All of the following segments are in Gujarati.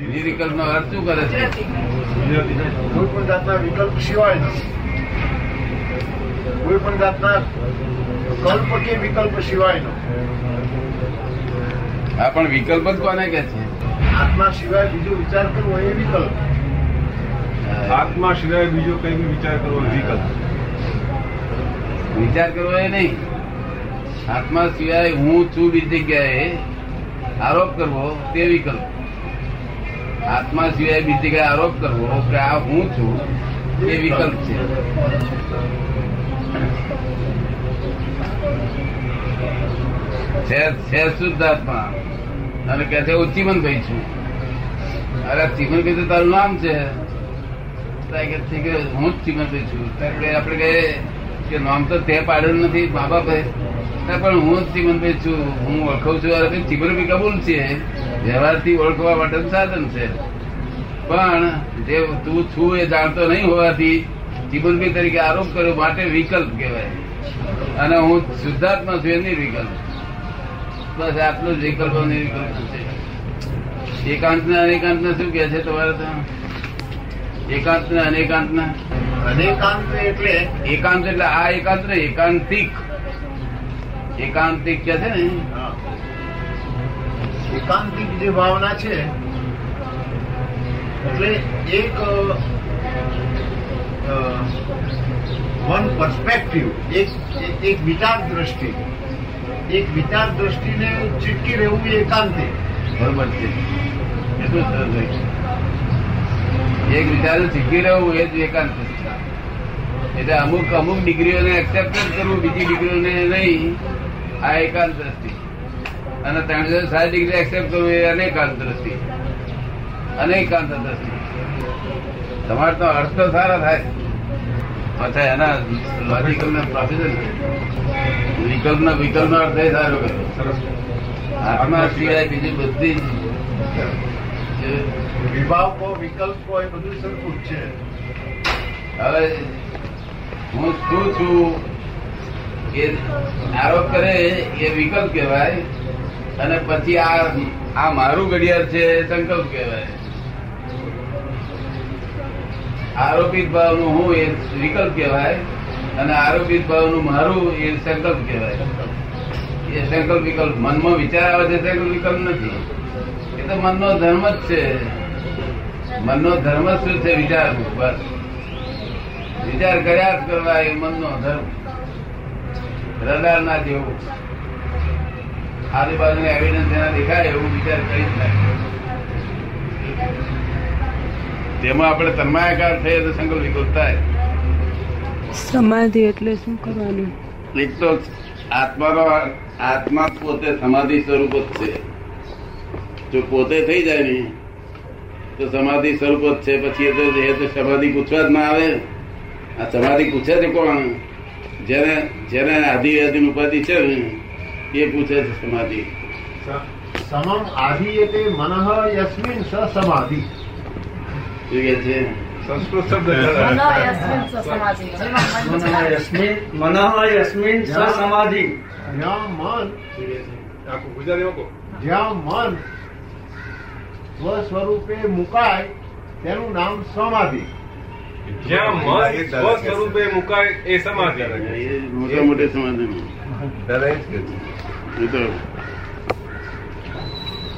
નિર્વિકલ્પ નો અર્થ શું કરે છે? કોઈ પણ જાતના વિકલ્પ સિવાય કોઈ પણ જાતના કલ્પ કે વિકલ્પ સિવાયનો આ પણ વિકલ્પ જ કોને કે છે? આત્મા સિવાય બીજો વિચાર કરવો એ વિકલ્પ. આત્મા સિવાય બીજો કઈ બી વિચાર કરવો વિકલ્પ. વિચાર કરવો એ નહીં. આત્મા સિવાય હું છું બીજી જગ્યાએ આરોપ કરવો તે વિકલ્પ. આત્મા સિવાય બીજી કઈ આરોપ કરવો કે આ હું છું, એ વિકલ્પ છે. છે શુદ્ધ આત્મા. છે અરે ચીમનભાઈ તારું નામ છે. હું જ ચીમનભાઈ છું. તારે આપણે નામ તો તે પાડેલું નથી મા બાપે પણ હું જ ચીમનભાઈ છું. હું ઓળખું છું, અરે ચીમનભાઈ કબૂલ છે. વ્યવહારથી ઓળખવા માટેનું સાધન છે. પણ જે તું છું એ જાણતો નહીં હોવાથી ચીમનભાઈ તરીકે આરોપ કર્યો માટે વિકલ્પ કહેવાય. અને હું શુદ્ધાત્મા છું એ નિર્વિકલ્પ બસ આટલું જ વિકલ્પ નિર્વિકલ્પ છે. એકાંત ને અનેકાંત ને શું કે છે તમારે તો? એકાંત ને અનેકાંત ને અનેકાંત એટલે? એકાંત એટલે આ એકાંત ને એકાંતિક. એકાંતિક કે છે ને? એકાંતિક જે ભાવના છે, એટલે એક વન પર્સપેક્ટિવ એક એક વિચાર દ્રષ્ટિ એક વિચાર દ્રષ્ટિને ચીટકી રહેવું એ એકાંતિક. બરોબર છે. એટલું હોય. એક વિચાર શીખી રહેવું એ જ એકાંત એટલે અમુક અમુક ડિગ્રીઓને એક્સેપ્ટ કરવું, બીજી ડિગ્રીઓને નહીં. આ એકાંત દ્રષ્ટિ. અને ત્રણસો સાત ડિગ્રી એક્સેપ્ટ કરવું એ અનેકાંત દ્રષ્ટિ. અનેકાંત દ્રષ્ટિ. તમારે તો અર્થ તો સારા થાય. પાછા એના લોજિકલ ના પ્રોફેસર વિકલ્પ ના વિકલ્પ નો અર્થ એ સારો આત્મા સિવાય બીજી બધી વિભાવકો, વિકલ્પો એ બધું સરખું જ છે. હવે હું શું છું? એ આરોપ કરે એ વિકલ્પ કહેવાય. અને પછી આ આ મારું ઘડિયાળ છે સંકલ્પ કહેવાય. આરોપિત ભાવનું હું એ વિકલ્પ કહેવાય અને આરોપિત ભાવનું મારું એ સંકલ્પ કહેવાય. એ સંકલ્પ વિકલ્પ મનમાં વિચાર આવે છે સંકલ્પ વિકલ્પ નથી. એ તો મનનો ધર્મ જ છે. મનનો ધર્મ શું છે વિચાર? બસ. વિચાર કર્યા જ કરવા એ મનનો ધર્મ. રડાર ના જેવું. આજુબાજુ એવિડન્સ એના દેખાય એવું વિચાર કરી જ નાખે. તેમાં આપણે તન્માયાકાર થઈએ તો સંકલ્પ વિકલ્પ થાય. સમાધિ એટલે શું કરવાનું? એક તો આત્માનો આત્મા પોતે સમાધિ સ્વરૂપ જ છે. જો પોતે થઈ જાય ને તો સમાધિ સ્વરૂપ જ છે. પછી એ તો એ તો સમાધિ પૂછવા જ ના આવે. આ સમાધિ પૂછે છે કોણ? જેને જેને આધિ આધિ ઉપાધિ છે ને એ પૂછે છે સમાધિ. સમમ આધિયતે મનઃ યસ્મિન સ સમાધિ. શું કે છે? સંસ્કૃત શબ્દ મનઃ યસ્મિન સ સમાધિ. જ્યાં મન આખું ગુજરાતીમાં જ્યાં મન સ્વ સ્વરૂપે મુકાય તેનું નામ સમાધિ. જ્યાં મન સ્વ સ્વરૂપે મુકાય એ સમાધિ. એ મોટા મોટી સમાધિ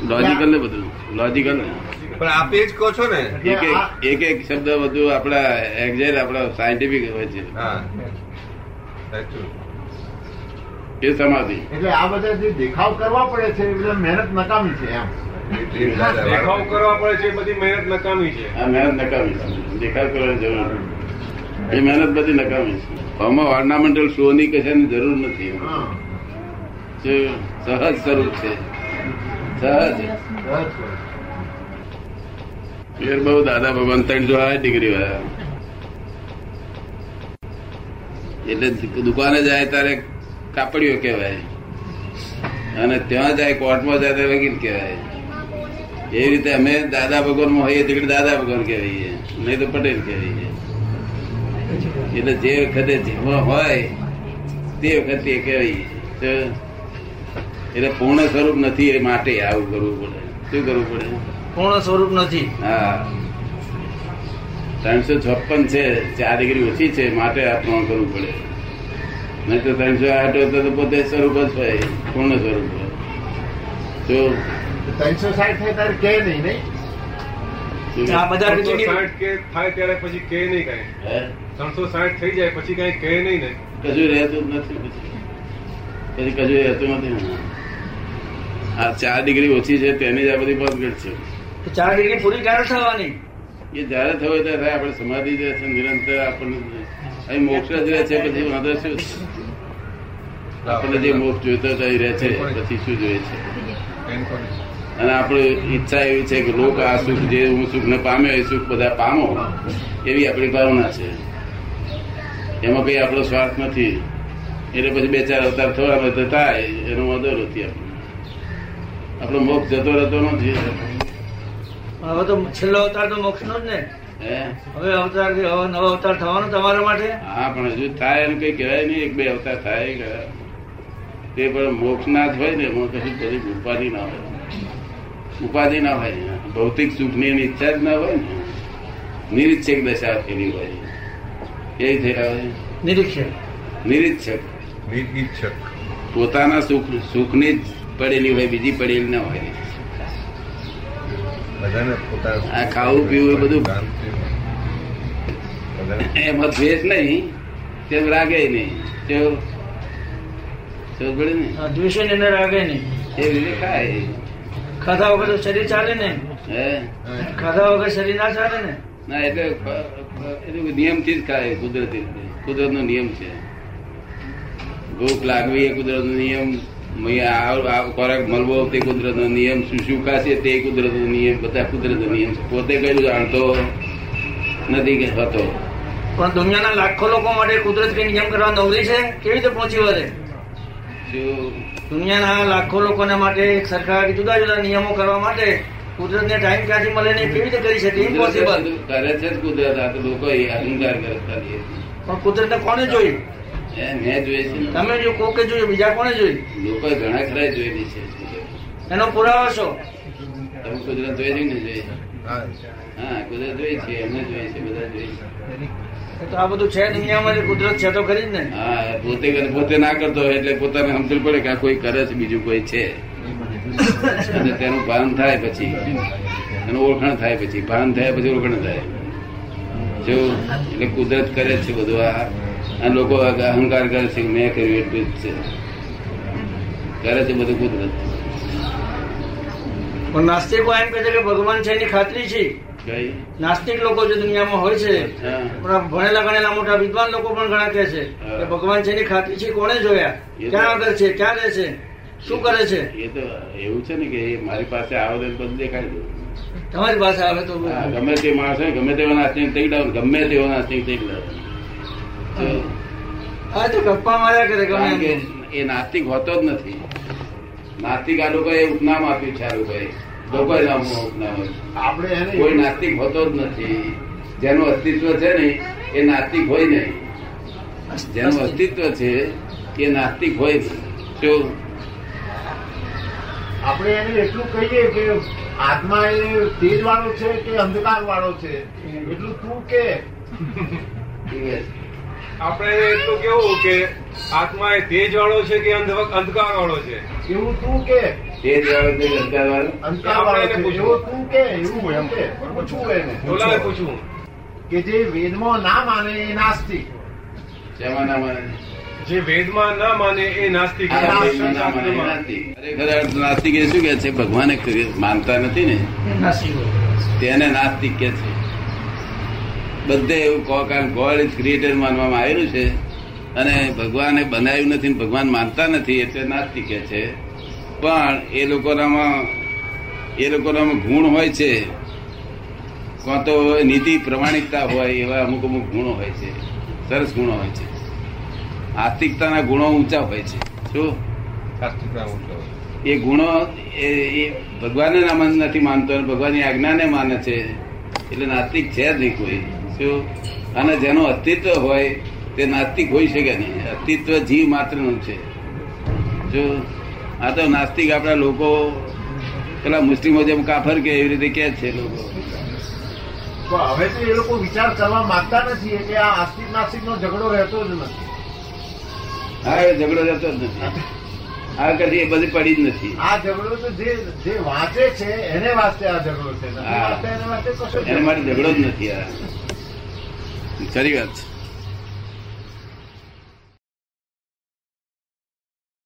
લોજિકલ ને બધું. લોજિકલ ને. પણ આપે જ કહો છો ને. એક એક એક એક શબ્દ બધું આપણા એક્ઝેક્ટ આપણા સાયન્ટિફિક હોય છે. એ સમાધિ. એટલે આ બધા જે દેખાવ કરવા પડે છે એ બધા મહેનત નકામી છે એમ. દેખાવ કરવા પડે છે એ બધી મહેનત નકામી છે. આ મહેનત નકામી છે. દેખાવ કરવાની જરૂર એ મહેનત બધી નકામી છે. આમાં ઓર્નામેન્ટલ શો ની કશાની જરૂર નથી સહજ સ્વરૂપ છે. સહજ. ફેર બહુ દાદા ભગવાન ત્રણસો આ ડિગ્રી વાળા એટલે દુકાને જાય ત્યારે કાપડીઓ કહેવાય. અને ત્યાં જાય કોર્ટમાં જાય ત્યારે વકીલ કહેવાય. એ રીતે અમે દાદા ભગવાનમાં હોઈએ એટલે દાદા ભગવાન કહેવાય નહીં તો પટેલ કહેવાઈએ. એટલે જે વખતે જેમાં હોય તે વખતે કહેવાય એટલે પૂર્ણ સ્વરૂપ નથી એ માટે આવું કરવું પડે. શું કરવું પડે? પૂર્ણ સ્વરૂપ નથી. હા. ત્રણસો છપ્પન છે ચાર ડિગ્રી ઓછી છે માટે આ પૂર્ણ કરવું પડે. નહીં તો ત્રણસો આઠ હોય તો પોતે સ્વરૂપ જ હોય પૂર્ણ સ્વરૂપ હોય. તો ત્રણસો સાઠ થાય ત્યારે કે નહીં નહીં? આ બધા કે થાય ત્યારે પછી કે નહીં કઈ. ત્રણસો સાઠ થઈ જાય પછી કઈ કે નહીં ને. કશું રહેતું નથી પછી. પછી રહેતું નથી આ ચાર ડિગ્રી ઓછી છે તેની જ આ બધી પદગટ છે. ચાર ડિગ્રી પૂરી ક્યારે થવાની? એ જયારે થયો ત્યારે આપણે સમાધિ જે છે નિરંતર આપણને અહીં મોક્ષ જ રહે છે પછી વાંધો શું? છે? આપણને જે મોક્ષ જોઈતો હતો એ રહે છે પછી શું જોઈએ છે? અને આપણી ઈચ્છા એવી છે કે લોક આ સુખ જે હું સુખ ને પામ્યો એ સુખ બધા પામો એવી આપણી ભાવના છે. એમાં કઈ આપણો સ્વાર્થ નથી. એટલે પછી બે ચાર અવતાર થવા તો થાય એનો વાંધો નથી આપણને આપણો મોક્ષ જતો રહેતો નથી. હવે તો છેલ્લો અવતાર તો મોક્ષ નો જ ને. હે? હવે અવતાર હવે નવો અવતાર થવાનો તમારા માટે? હા પણ હજુ થાય એમ કઈ કહેવાય નહીં એક બે અવતાર થાય તે પણ મોક્ષ ના જ હોય ને એમાં કશું બધી ઉપાધિ ના હોય. ઉપાધિ ના હોય. ભૌતિક સુખની એની ઈચ્છા જ ના હોય ને. નિરીક્ષક દશા એની હોય. એ થયા હોય. નિરીક્ષક. નિરીક્ષક. નિરીક્ષક. પોતાના સુખ સુખની જ પડેલી હોય બીજી પડેલી ના હોય. આ ખાવું પીવું એ બધું બધાને એમાં દ્વેષ નહીં. તેમ રાગે નહીં? તેઓ સમજ પડે ને? દ્વેષે ને રાગે નહીં. એ રીતે ખાય? ખાધા વગર તો શરીર ચાલે ને? હે? ખાધા વગર શરીર ના ચાલે ને? ના એટલે એટલે નિયમથી જ ખાય કુદરતી કુદરત નો નિયમ છે. ભૂખ લાગવી એ કુદરત નો નિયમ ખોરાક મળવો તે કુદરત નો નિયમ. શું શું ખાશે તે કુદરત નો નિયમ. બધા કુદરત નો નિયમ છે. પોતે કઈ જાણતો નથી કે હતો. પણ દુનિયાના લાખો લોકો માટે કુદરત કઈ નિયમ કરવા નવરી છે? કેવી રીતે પહોંચી વળે? દુનિયાના લાખો લોકોને માટે સરકાર જુદા જુદા નિયમો કરવા માટે કુદરતને ટાઈમ ક્યાંથી મળે ને કેવી રીતે કરી શકે? ઇમ્પોસિબલ કરે છે જ કુદરત આ લોકો અહંકાર કરતા. પણ કુદરતને કોને જોઈ મેં જોઈ છે તમે જો કોકે જોયું બીજા કોને જોઈ લોકો ઘણા ખરા જોયેલી છે એનો પુરાવો છો તમે કુદરત જોઈ છે ને જોઈ? હા. હા કુદરત જોઈ છે એમને જોઈ છે બધા જોઈ છે. તો આ બધું છે દુનિયામાં કુદરત છે તો ખરી જ ને. હા પોતે પોતે ના કરતો હોય એટલે પોતાને સમજણ પડે કે આ કોઈ કરે છે બીજું કોઈ છે. અને તેનું ભાન થાય પછી. એનું ઓળખાણ થાય પછી. ભાન થાય પછી ઓળખાણ થાય. જો એટલે કુદરત કરે છે બધું આ. આ લોકો અહંકાર કરે છે મેં કર્યું એટલું જ છે. કરે છે બધું કુદરત. પણ નાસ્તિકો એમ કહે છે કે ભગવાન છે એની ખાતરી છે. નાસ્તિક લોકો જે દુનિયામાં હોય છે. ભણેલા ગણેલા મોટા વિદ્વાન લોકો પણ ઘણા કહે છે કે ભગવાન છે એની ખાતરી છે કોણે જોયા? ક્યાં આગળ છે? ક્યાં રહે છે? શું કરે છે? એ તો એવું છે ને કે એ મારી પાસે આવે તો બધું દેખાય દઉં તમારી પાસે આવે તો ગમે તે માણસ હોય ગમે તેવો નાસ્તિક થઈ ડાઉન ગમે તેવો નાસ્તિક થઈ ડાઉન હા તો ગપ્પા માર્યા કરે ગમે એ નાસ્તિક હોતો જ નથી. નાસ્તિક આ લોકોએ ઉપનામ આપ્યું છે આ લોકોએ. લોકોએ નામ ઉપનામ આપણે એને કોઈ નાસ્તિક હોતો જ નથી. જેનું અસ્તિત્વ છે ને એ નાસ્તિક હોય નહીં. જેનું અસ્તિત્વ છે એ નાસ્તિક હોય આપણે એને એટલું કહીએ કે આત્મા એ તેજ વાળો છે કે અંધકાર વાળો છે એટલું તું કે. આપણે એટલું કેવું કે આત્મા એ તેજ વાળો છે કે અંધકાર વાળો છે? એવું તું કે. તેજ વાળો છે અંધકાર વાળો. અંધકાર વાળો છે. એવું તું કે એવું એમ કે. પૂછવું એને. ઓલાને પૂછવું. કે જે વેદમાં ના માને એ નાસ્તિક. જેમાં ના માને? જે વેદમાં ના માને એ નાસ્તિક નાસ્તિક. એ શું કે છે? ભગવાને માનતા નથી ને? તેને નાસ્તિક કે છે. બધે એવું કહો કારણ ગોડ ઇઝ ક્રિએટર માનવામાં આવેલું છે. અને ભગવાને બનાવ્યું નથી ભગવાન માનતા નથી એટલે નાસ્તિક કે છે. પણ એ લોકોનામાં એ લોકોનામાં ગુણ હોય છે. કાં તો નીતિ પ્રમાણિકતા હોય એવા અમુક અમુક ગુણો હોય છે. સરસ ગુણો હોય છે. આસ્તિકતાના ગુણો ઊંચા હોય છે. શું? એ ગુણો એ ભગવાનને માન- નથી માનતો ભગવાનની આજ્ઞાને માને છે. એટલે નાસ્તિક છે જ નહીં કોઈ. શું? અને જેનું અસ્તિત્વ હોય તે નાસ્તિક હોઈ શકે નહીં? અસ્તિત્વ જીવ માત્રનું છે. જો આ તો નાસ્તિક આપણા લોકો પેલા મુસ્લિમો જેમ કાફર કે એવી રીતે કે છે લોકો. તો હવે તો એ લોકો વિચાર કરવા માંગતા નથી એટલે આ આસ્તિક નાસ્તિક નો ઝઘડો રહેતો જ નથી. હા એ ઝઘડો રહેતો જ નથી. આ કદી એ બધી પડી જ નથી. આ ઝઘડો તો જે જે વાંચે છે એને વાસ્તે આ ઝઘડો છે. એના માટે ઝઘડો જ નથી આ. ખરી વાત. છે